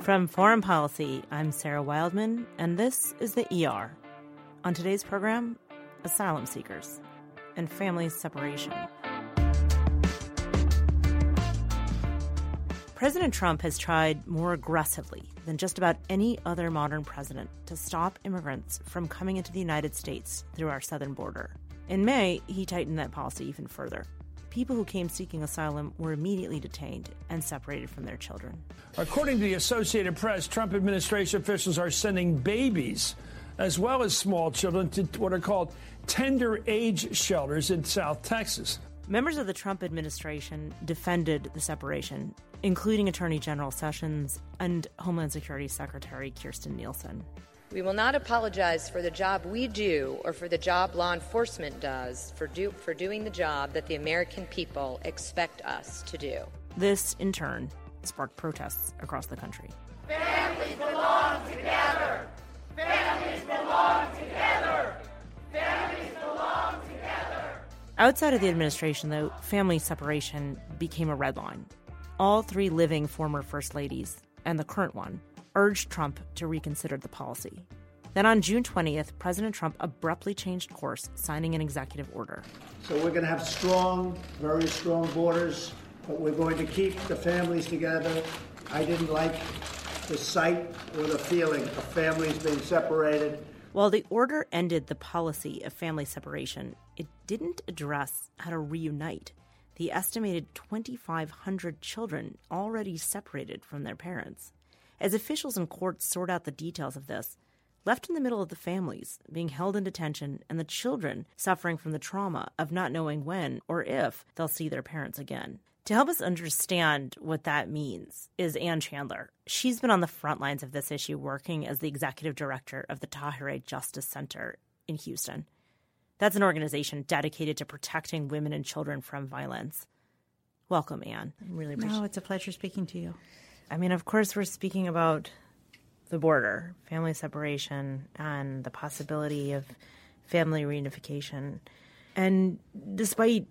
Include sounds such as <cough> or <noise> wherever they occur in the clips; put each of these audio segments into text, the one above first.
From Foreign Policy, I'm Sarah Wildman, and this is the ER. On today's program, asylum seekers and family separation. President Trump has tried more aggressively than just about any other modern president to stop immigrants from coming into the United States through our southern border. In May, he tightened that policy even further people who came seeking asylum were immediately detained and separated from their children. According to the Associated Press, Trump administration officials are sending babies as well as small children to what are called tender age shelters in South Texas. Members of the Trump administration defended the separation, including Attorney General Sessions and Homeland Security Secretary Kirstjen Nielsen. We will not apologize for the job we do or for the job law enforcement does for, do, for doing the job that the American people expect us to do. This, in turn, sparked protests across the country. Families belong together! Families belong together! Families belong together! Outside of the administration, though, family separation became a red line. All three living former First Ladies, and the current one, urged Trump to reconsider the policy. Then on June 20th, President Trump abruptly changed course, signing an executive order. So we're going to have strong, very strong borders, but we're going to keep the families together. I didn't like the sight or the feeling of families being separated. While the order ended the policy of family separation, it didn't address how to reunite the estimated 2,500 children already separated from their parents as officials and courts sort out the details of this. Left in the middle of the families being held in detention and the children suffering from the trauma of not knowing when or if they'll see their parents again. To help us understand what that means is Anne Chandler. She's been on the front lines of this issue working as the executive director of the Tahirih Justice Center in Houston. That's an organization dedicated to protecting women and children from violence. Welcome, Anne. I really appreciate No, it's a pleasure speaking to you. I mean, of course, we're speaking about the border, family separation, and the possibility of family reunification. And despite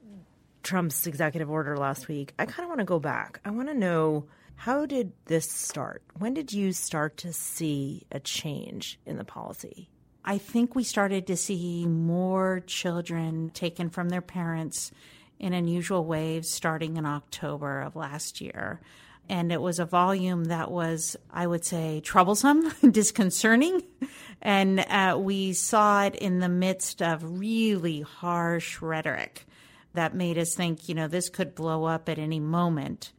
Trump's executive order last week, I kind of want to go back. I want to know how did this start? When did you start to see a change in the policy? I think we started to see more children taken from their parents in unusual ways starting in October of last year and it was a volume that was, I would say, troublesome, <laughs> disconcerting. And uh, we saw it in the midst of really harsh rhetoric that made us think, you know, this could blow up at any moment.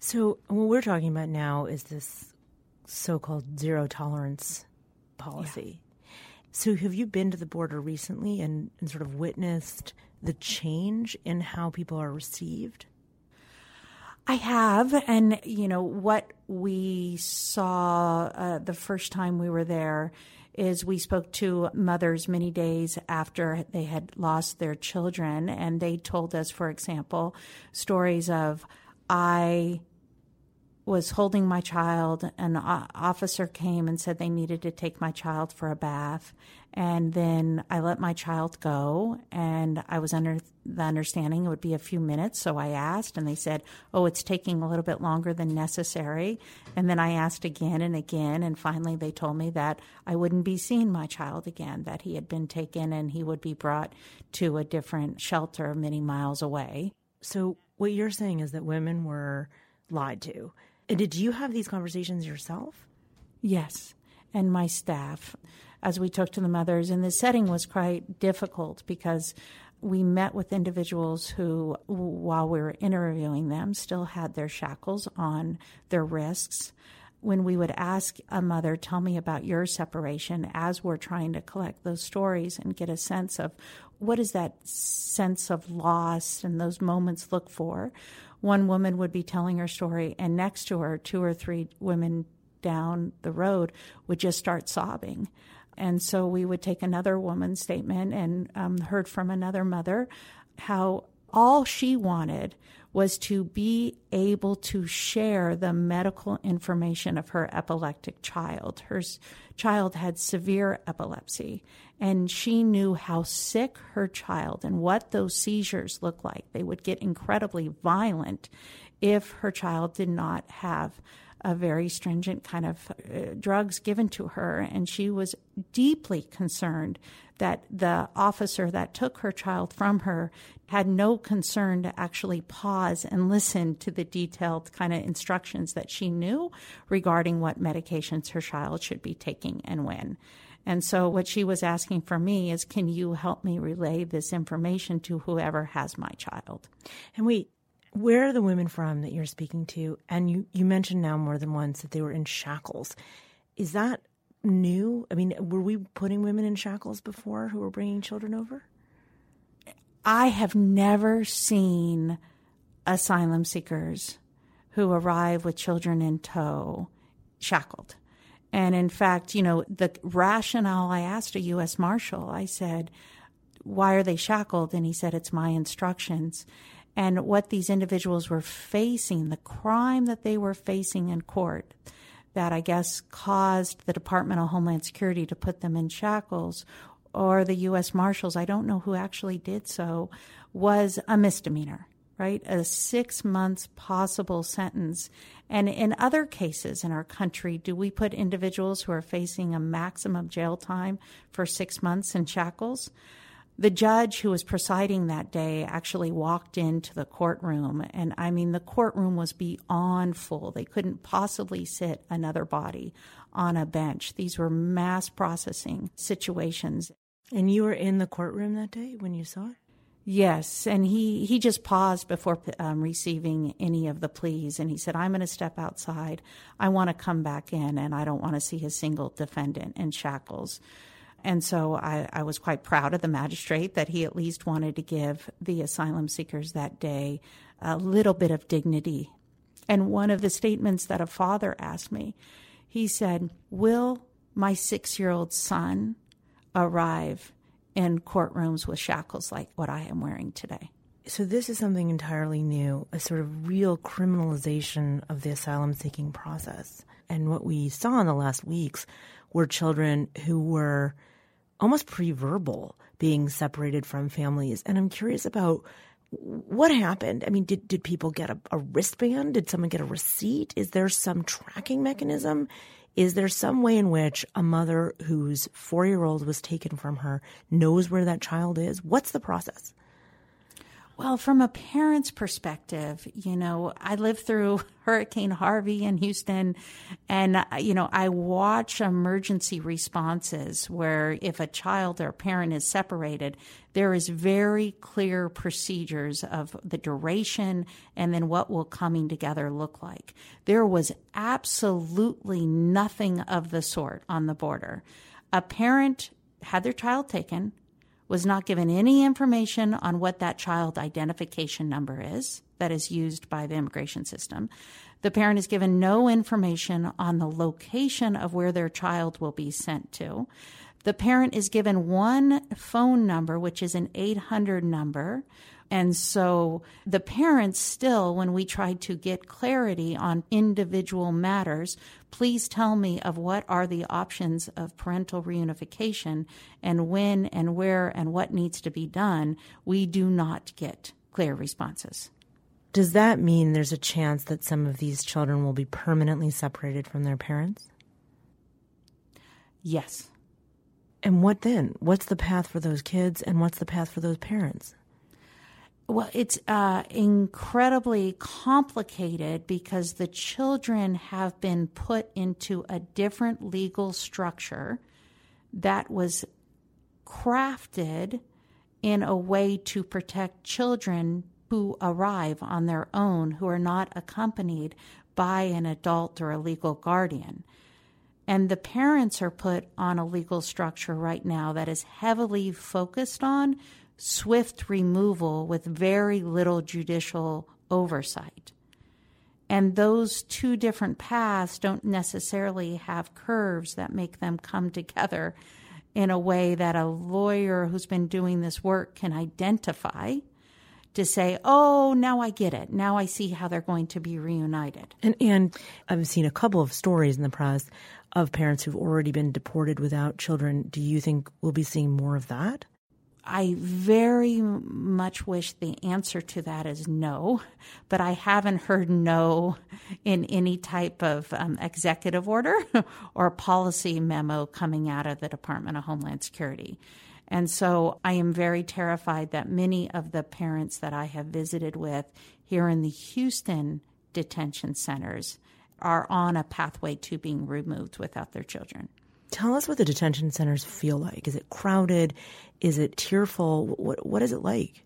So, what we're talking about now is this so called zero tolerance policy. Yeah. So, have you been to the border recently and, and sort of witnessed the change in how people are received? I have, and you know what we saw uh, the first time we were there is we spoke to mothers many days after they had lost their children, and they told us, for example, stories of I was holding my child. An officer came and said they needed to take my child for a bath. And then I let my child go. And I was under the understanding it would be a few minutes. So I asked, and they said, Oh, it's taking a little bit longer than necessary. And then I asked again and again. And finally, they told me that I wouldn't be seeing my child again, that he had been taken and he would be brought to a different shelter many miles away. So, what you're saying is that women were lied to and did you have these conversations yourself? Yes, and my staff, as we talked to the mothers, and the setting was quite difficult because we met with individuals who, while we were interviewing them, still had their shackles on their wrists. When we would ask a mother, Tell me about your separation, as we're trying to collect those stories and get a sense of what is that sense of loss and those moments look for, one woman would be telling her story, and next to her, two or three women down the road would just start sobbing. And so we would take another woman's statement and um, heard from another mother how all she wanted was to be able to share the medical information of her epileptic child. Her child had severe epilepsy, and she knew how sick her child and what those seizures looked like. They would get incredibly violent if her child did not have a very stringent kind of uh, drugs given to her. And she was deeply concerned that the officer that took her child from her had no concern to actually pause and listen to the detailed kind of instructions that she knew regarding what medications her child should be taking and when. And so what she was asking for me is, can you help me relay this information to whoever has my child? And wait, where are the women from that you're speaking to? And you, you mentioned now more than once that they were in shackles. Is that new? I mean, were we putting women in shackles before who were bringing children over? I have never seen asylum seekers who arrive with children in tow shackled. And in fact, you know, the rationale I asked a U.S. Marshal, I said, why are they shackled? And he said, it's my instructions. And what these individuals were facing, the crime that they were facing in court, that I guess caused the Department of Homeland Security to put them in shackles, or the U.S. Marshals, I don't know who actually did so, was a misdemeanor right? A six months possible sentence. And in other cases in our country, do we put individuals who are facing a maximum jail time for six months in shackles? The judge who was presiding that day actually walked into the courtroom, and I mean, the courtroom was beyond full. They couldn't possibly sit another body on a bench. These were mass processing situations. And you were in the courtroom that day when you saw it? Yes, and he he just paused before um, receiving any of the pleas, and he said, "I'm going to step outside. I want to come back in, and I don't want to see a single defendant in shackles." And so I, I was quite proud of the magistrate that he at least wanted to give the asylum seekers that day a little bit of dignity. And one of the statements that a father asked me, he said, "Will my six-year-old son arrive?" in courtrooms with shackles like what I am wearing today. So, this is something entirely new a sort of real criminalization of the asylum seeking process. And what we saw in the last weeks were children who were almost pre verbal being separated from families. And I'm curious about what happened. I mean, did, did people get a, a wristband? Did someone get a receipt? Is there some tracking mechanism? Is there some way in which a mother whose four year old was taken from her knows where that child is? What's the process? Well, from a parent's perspective, you know, I lived through <laughs> Hurricane Harvey in Houston, and, uh, you know, I watch emergency responses where if a child or a parent is separated, there is very clear procedures of the duration and then what will coming together look like. There was absolutely nothing of the sort on the border. A parent had their child taken was not given any information on what that child identification number is that is used by the immigration system. The parent is given no information on the location of where their child will be sent to. The parent is given one phone number, which is an 800 number, and so the parents still, when we tried to get clarity on individual matters, please tell me of what are the options of parental reunification and when and where and what needs to be done, we do not get clear responses. Does that mean there's a chance that some of these children will be permanently separated from their parents? Yes. And what then? What's the path for those kids and what's the path for those parents? Well, it's uh, incredibly complicated because the children have been put into a different legal structure that was crafted in a way to protect children who arrive on their own who are not accompanied by an adult or a legal guardian. And the parents are put on a legal structure right now that is heavily focused on swift removal with very little judicial oversight. And those two different paths don't necessarily have curves that make them come together in a way that a lawyer who's been doing this work can identify to say, oh, now I get it. Now I see how they're going to be reunited. And, and I've seen a couple of stories in the press of parents who've already been deported without children. Do you think we'll be seeing more of that? I very much wish the answer to that is no, but I haven't heard no in any type of um, executive order <laughs> or policy memo coming out of the Department of Homeland Security. And so I am very terrified that many of the parents that I have visited with here in the Houston detention centers are on a pathway to being removed without their children. Tell us what the detention centers feel like. Is it crowded? Is it tearful? What, what is it like?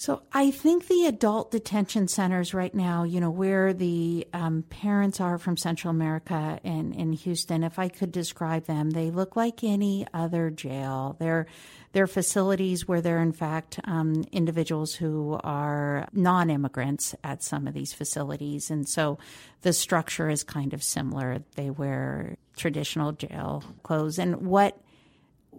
So I think the adult detention centers right now, you know, where the um, parents are from Central America and in Houston, if I could describe them, they look like any other jail. They're they're facilities where there are in fact um, individuals who are non-immigrants at some of these facilities, and so the structure is kind of similar. They wear traditional jail clothes, and what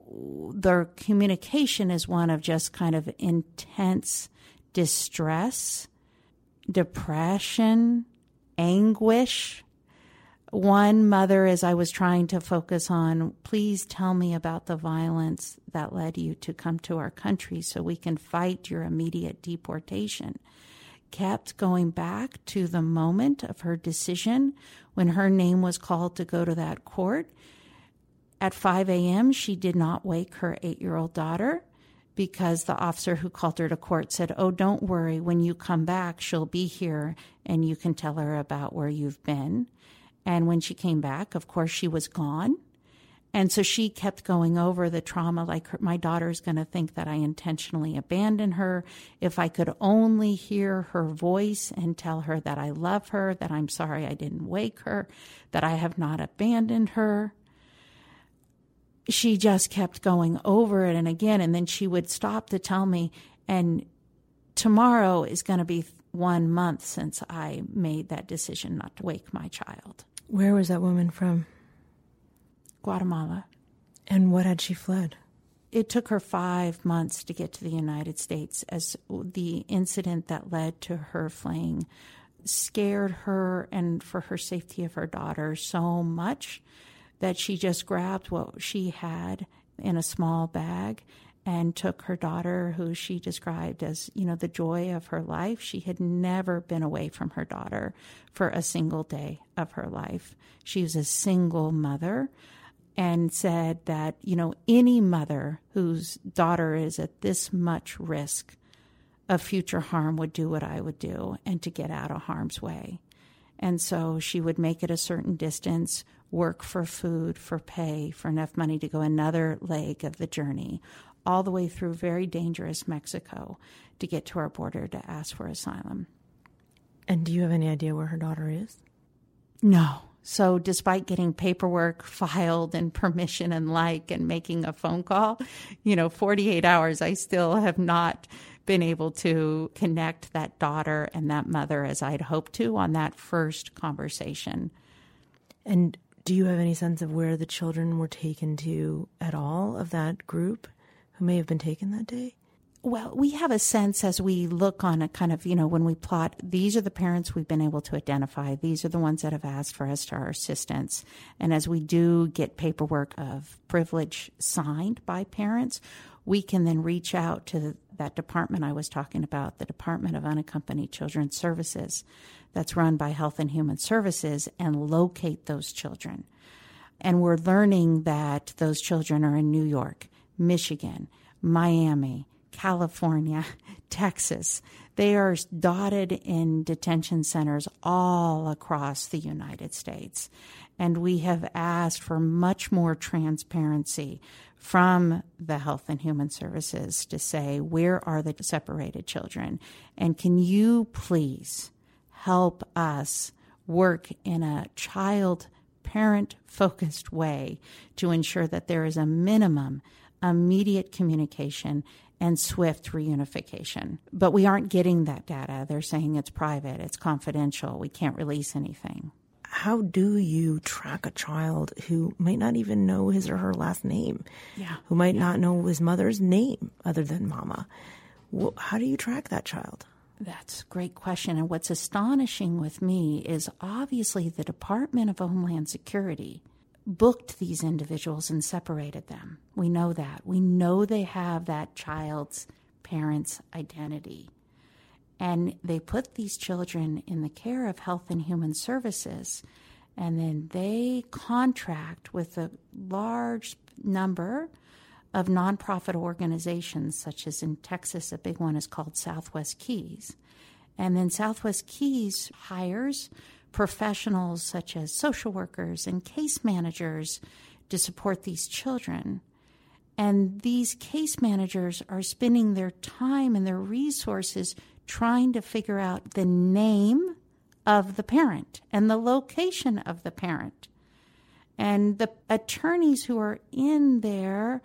their communication is one of just kind of intense distress, depression, anguish. One mother, as I was trying to focus on, please tell me about the violence that led you to come to our country so we can fight your immediate deportation, kept going back to the moment of her decision when her name was called to go to that court at 5 a.m., she did not wake her eight year old daughter because the officer who called her to court said, Oh, don't worry. When you come back, she'll be here and you can tell her about where you've been. And when she came back, of course, she was gone. And so she kept going over the trauma like her, my daughter's going to think that I intentionally abandoned her. If I could only hear her voice and tell her that I love her, that I'm sorry I didn't wake her, that I have not abandoned her she just kept going over it and again. And then she would stop to tell me, and tomorrow is going to be one month since I made that decision not to wake my child. Where was that woman from? Guatemala. And what had she fled? It took her five months to get to the United States as the incident that led to her fleeing scared her and for her safety of her daughter so much that she just grabbed what she had in a small bag and took her daughter, who she described as, you know, the joy of her life. She had never been away from her daughter for a single day of her life. She was a single mother and said that, you know, any mother whose daughter is at this much risk of future harm would do what I would do and to get out of harm's way. And so she would make it a certain distance, work for food, for pay, for enough money to go another leg of the journey, all the way through very dangerous Mexico to get to our border to ask for asylum. And do you have any idea where her daughter is? No. So, despite getting paperwork filed and permission and like and making a phone call, you know, 48 hours, I still have not been able to connect that daughter and that mother as I'd hoped to on that first conversation. And do you have any sense of where the children were taken to at all of that group who may have been taken that day? Well, we have a sense as we look on a kind of, you know, when we plot, these are the parents we've been able to identify. These are the ones that have asked for us to our assistance. And as we do get paperwork of privilege signed by parents, we can then reach out to that department I was talking about, the Department of Unaccompanied Children Services, that's run by Health and Human Services, and locate those children. And we're learning that those children are in New York, Michigan, Miami, California, <laughs> Texas. They are dotted in detention centers all across the United States. And we have asked for much more transparency from the Health and Human Services to say, where are the separated children? And can you please help us work in a child parent focused way to ensure that there is a minimum immediate communication and swift reunification. But we aren't getting that data. They're saying it's private, it's confidential, we can't release anything how do you track a child who might not even know his or her last name? Yeah. Who might yeah. not know his mother's name other than mama? How do you track that child? That's a great question. And what's astonishing with me is obviously the Department of Homeland Security booked these individuals and separated them. We know that. We know they have that child's parent's identity. And they put these children in the care of Health and Human Services, and then they contract with a large number of nonprofit organizations, such as in Texas, a big one is called Southwest Keys. And then Southwest Keys hires professionals such as social workers and case managers to support these children. And these case managers are spending their time and their resources trying to figure out the name of the parent and the location of the parent. And the attorneys who are in there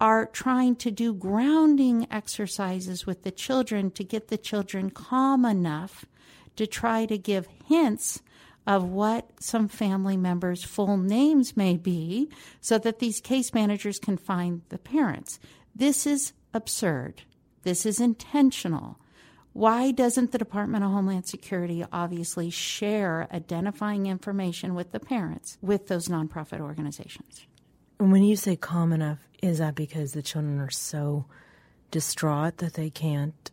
are trying to do grounding exercises with the children to get the children calm enough to try to give hints of what some family members' full names may be so that these case managers can find the parents. This is absurd. This is intentional. Why doesn't the Department of Homeland Security obviously share identifying information with the parents with those nonprofit organizations? And when you say calm enough, is that because the children are so distraught that they can't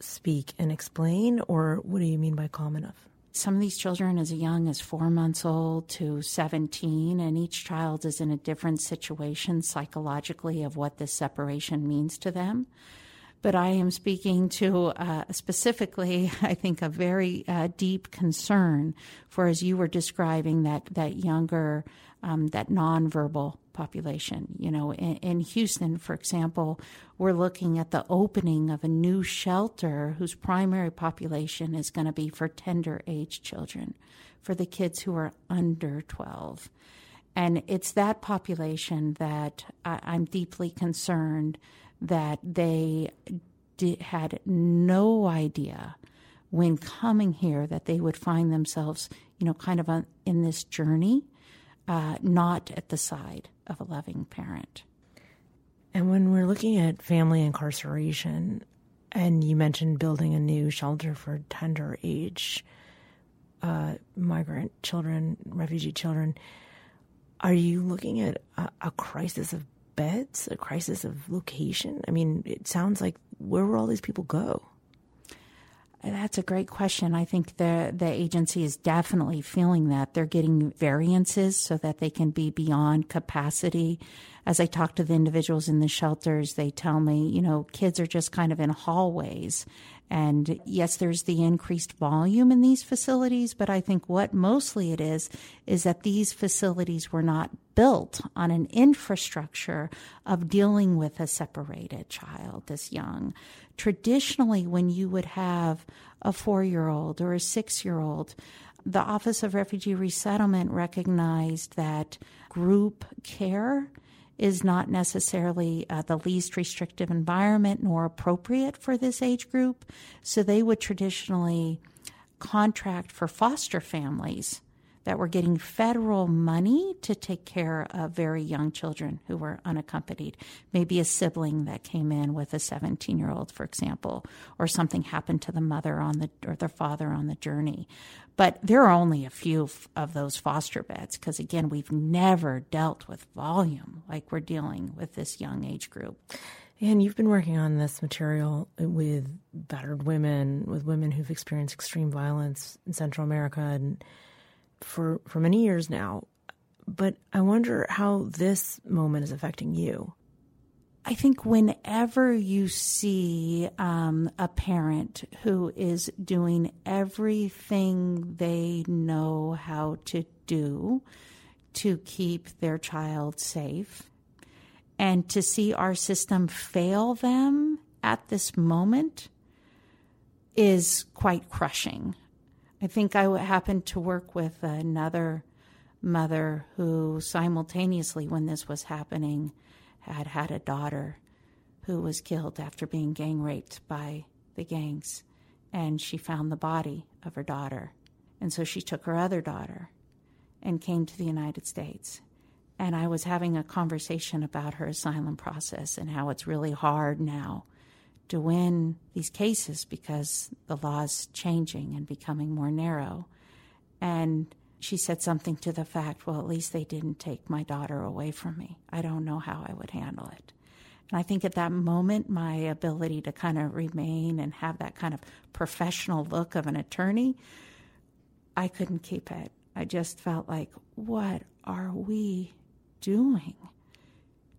speak and explain, or what do you mean by calm enough? Some of these children as young as four months old to 17, and each child is in a different situation psychologically of what this separation means to them. But I am speaking to uh, specifically, I think, a very uh, deep concern for, as you were describing, that, that younger, um, that nonverbal population. You know, in, in, Houston, for example, we're looking at the opening of a new shelter whose primary population is going to be for tender age children, for the kids who are under 12. And it's that population that I, am deeply concerned that they did, had no idea when coming here that they would find themselves, you know, kind of on, in this journey, uh, not at the side of a loving parent. And when we're looking at family incarceration, and you mentioned building a new shelter for tender age uh, migrant children, refugee children, are you looking at a, a, crisis of beds, a crisis of location? I mean, it sounds like where will all these people go? That's a great question. I think the the agency is definitely feeling that they're getting variances so that they can be beyond capacity. As I talk to the individuals in the shelters, they tell me, you know, kids are just kind of in hallways. And yes, there's the increased volume in these facilities, but I think what mostly it is is that these facilities were not built on an infrastructure of dealing with a separated child this young. Traditionally, when you would have a four year old or a six year old, the Office of Refugee Resettlement recognized that group care is not necessarily uh, the least restrictive environment nor appropriate for this age group. So they would traditionally contract for foster families that were getting federal money to take care of very young children who were unaccompanied. Maybe a sibling that came in with a 17 year old, for example, or something happened to the mother on the or their father on the journey. But there are only a few of those foster beds because, again, we've never dealt with volume like we're dealing with this young age group. And you've been working on this material with battered women, with women who've experienced extreme violence in Central America and for for many years now, but I wonder how this moment is affecting you. I think whenever you see um, a parent who is doing everything they know how to do to keep their child safe, and to see our system fail them at this moment is quite crushing. I think I happened to work with another mother who simultaneously, when this was happening, had had a daughter who was killed after being gang raped by the gangs. And she found the body of her daughter. And so she took her other daughter and came to the United States. And I was having a conversation about her asylum process and how it's really hard now to win these cases because the law is changing and becoming more narrow. And She said something to the fact, well, at least they didn't take my daughter away from me. I don't know how I would handle it. And I think at that moment, my ability to kind of remain and have that kind of professional look of an attorney, I couldn't keep it. I just felt like, what are we doing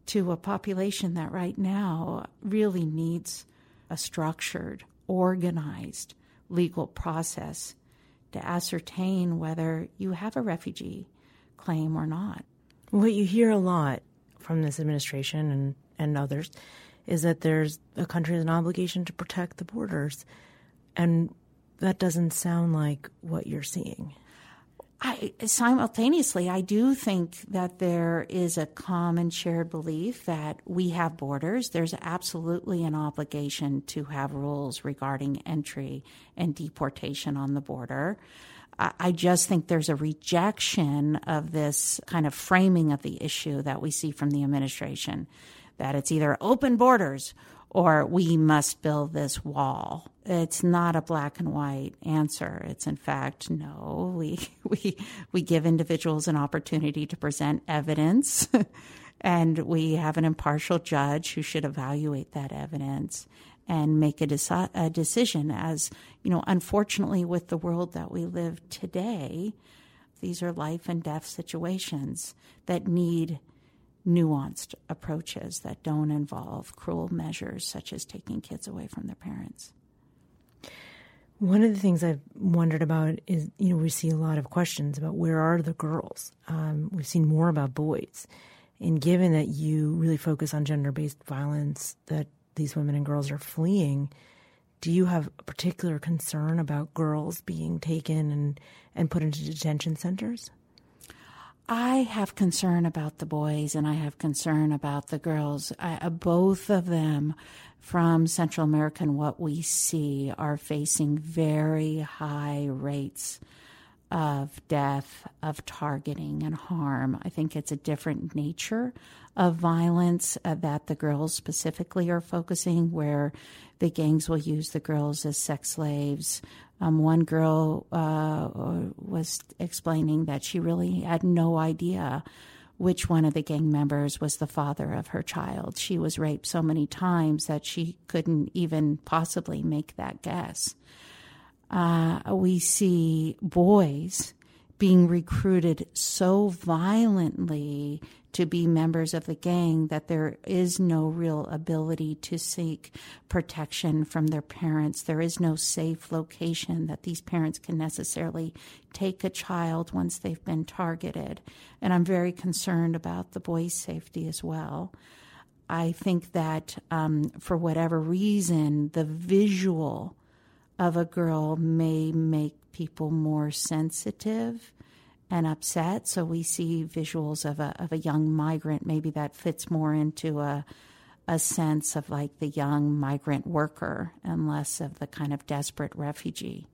to a population that right now really needs a structured, organized legal process to ascertain whether you have a refugee claim or not. What you hear a lot from this administration and, and others is that there's a country has an obligation to protect the borders. And that doesn't sound like what you're seeing. I, simultaneously, I do think that there is a common shared belief that we have borders. There's absolutely an obligation to have rules regarding entry and deportation on the border. I just think there's a rejection of this kind of framing of the issue that we see from the administration that it's either open borders or we must build this wall. It's not a black and white answer. It's in fact no. We <laughs> we we give individuals an opportunity to present evidence <laughs> and we have an impartial judge who should evaluate that evidence and make a, deci- a decision as, you know, unfortunately with the world that we live today, these are life and death situations that need nuanced approaches that don't involve cruel measures such as taking kids away from their parents. One of the things I've wondered about is, you know, we see a lot of questions about where are the girls. Um, we've seen more about boys, and given that you really focus on gender-based violence that these women and girls are fleeing, do you have a particular concern about girls being taken and and put into detention centers? I have concern about the boys and I have concern about the girls. I, uh, both of them from Central America and what we see are facing very high rates of death, of targeting and harm. I think it's a different nature of violence uh, that the girls specifically are focusing, where the gangs will use the girls as sex slaves um, one girl uh, was explaining that she really had no idea which one of the gang members was the father of her child. She was raped so many times that she couldn't even possibly make that guess. Uh, we see boys being recruited so violently to be members of the gang that there is no real ability to seek protection from their parents. There is no safe location that these parents can necessarily take a child once they've been targeted. And I'm very concerned about the boys' safety as well. I think that um, for whatever reason, the visual of a girl may make people more sensitive and upset. So we see visuals of a of a young migrant. Maybe that fits more into a a sense of like the young migrant worker and less of the kind of desperate refugee.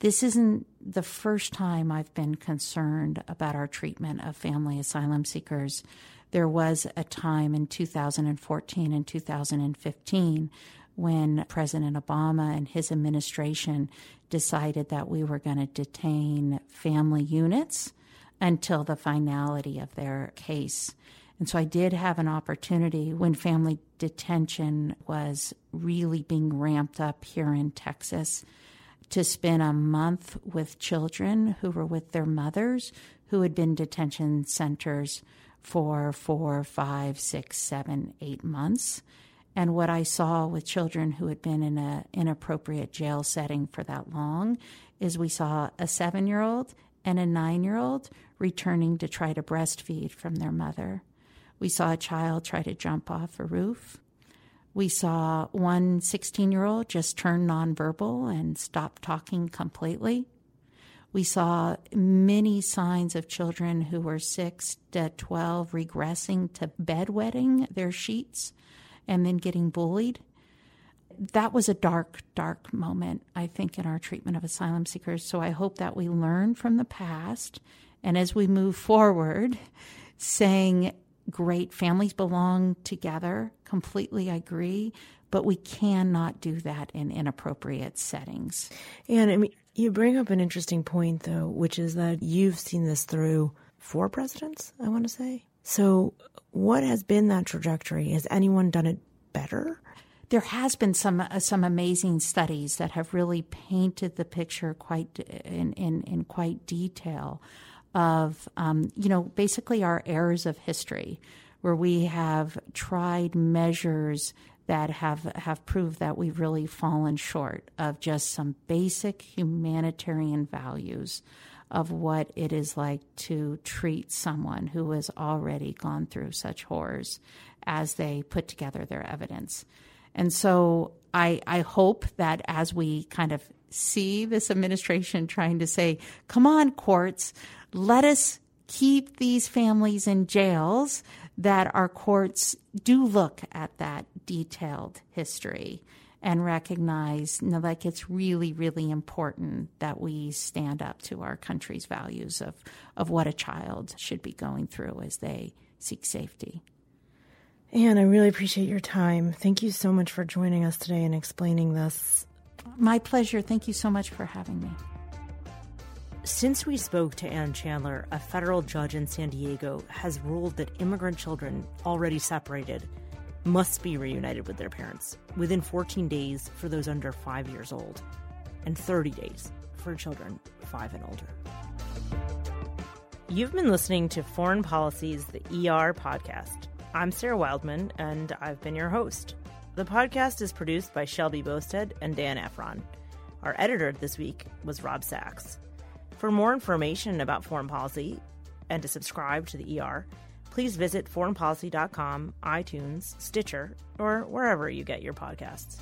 This isn't the first time I've been concerned about our treatment of family asylum seekers. There was a time in 2014 and 2015 when President Obama and his administration decided that we were going to detain family units until the finality of their case. And so I did have an opportunity when family detention was really being ramped up here in Texas to spend a month with children who were with their mothers who had been detention centers for four, five, six, seven, eight months. And what I saw with children who had been in an inappropriate jail setting for that long is we saw a seven year old and a nine year old returning to try to breastfeed from their mother. We saw a child try to jump off a roof. We saw one 16 year old just turn nonverbal and stop talking completely. We saw many signs of children who were 6 to 12 regressing to bedwetting their sheets and then getting bullied. That was a dark, dark moment, I think, in our treatment of asylum seekers. So I hope that we learn from the past. And as we move forward, saying, great, families belong together, completely agree, but we cannot do that in inappropriate settings. And I mean, You bring up an interesting point, though, which is that you've seen this through four presidents, I want to say. So, what has been that trajectory? Has anyone done it better? There has been some uh, some amazing studies that have really painted the picture quite in in, in quite detail of um, you know basically our errors of history, where we have tried measures that have have proved that we've really fallen short of just some basic humanitarian values of what it is like to treat someone who has already gone through such horrors as they put together their evidence. And so I, I hope that as we kind of see this administration trying to say, come on, courts, let us keep these families in jails, that our courts do look at that detailed history and recognize you know, like it's really, really important that we stand up to our country's values of, of what a child should be going through as they seek safety. Anne, I really appreciate your time. Thank you so much for joining us today and explaining this. My pleasure. Thank you so much for having me. Since we spoke to Anne Chandler, a federal judge in San Diego has ruled that immigrant children already separated must be reunited with their parents within 14 days for those under five years old and 30 days for children five and older. You've been listening to Foreign Policy's The ER podcast. I'm Sarah Wildman, and I've been your host. The podcast is produced by Shelby Bosted and Dan Ephron. Our editor this week was Rob Sachs. For more information about foreign policy and to subscribe to the ER, please visit foreignpolicy.com, iTunes, Stitcher, or wherever you get your podcasts.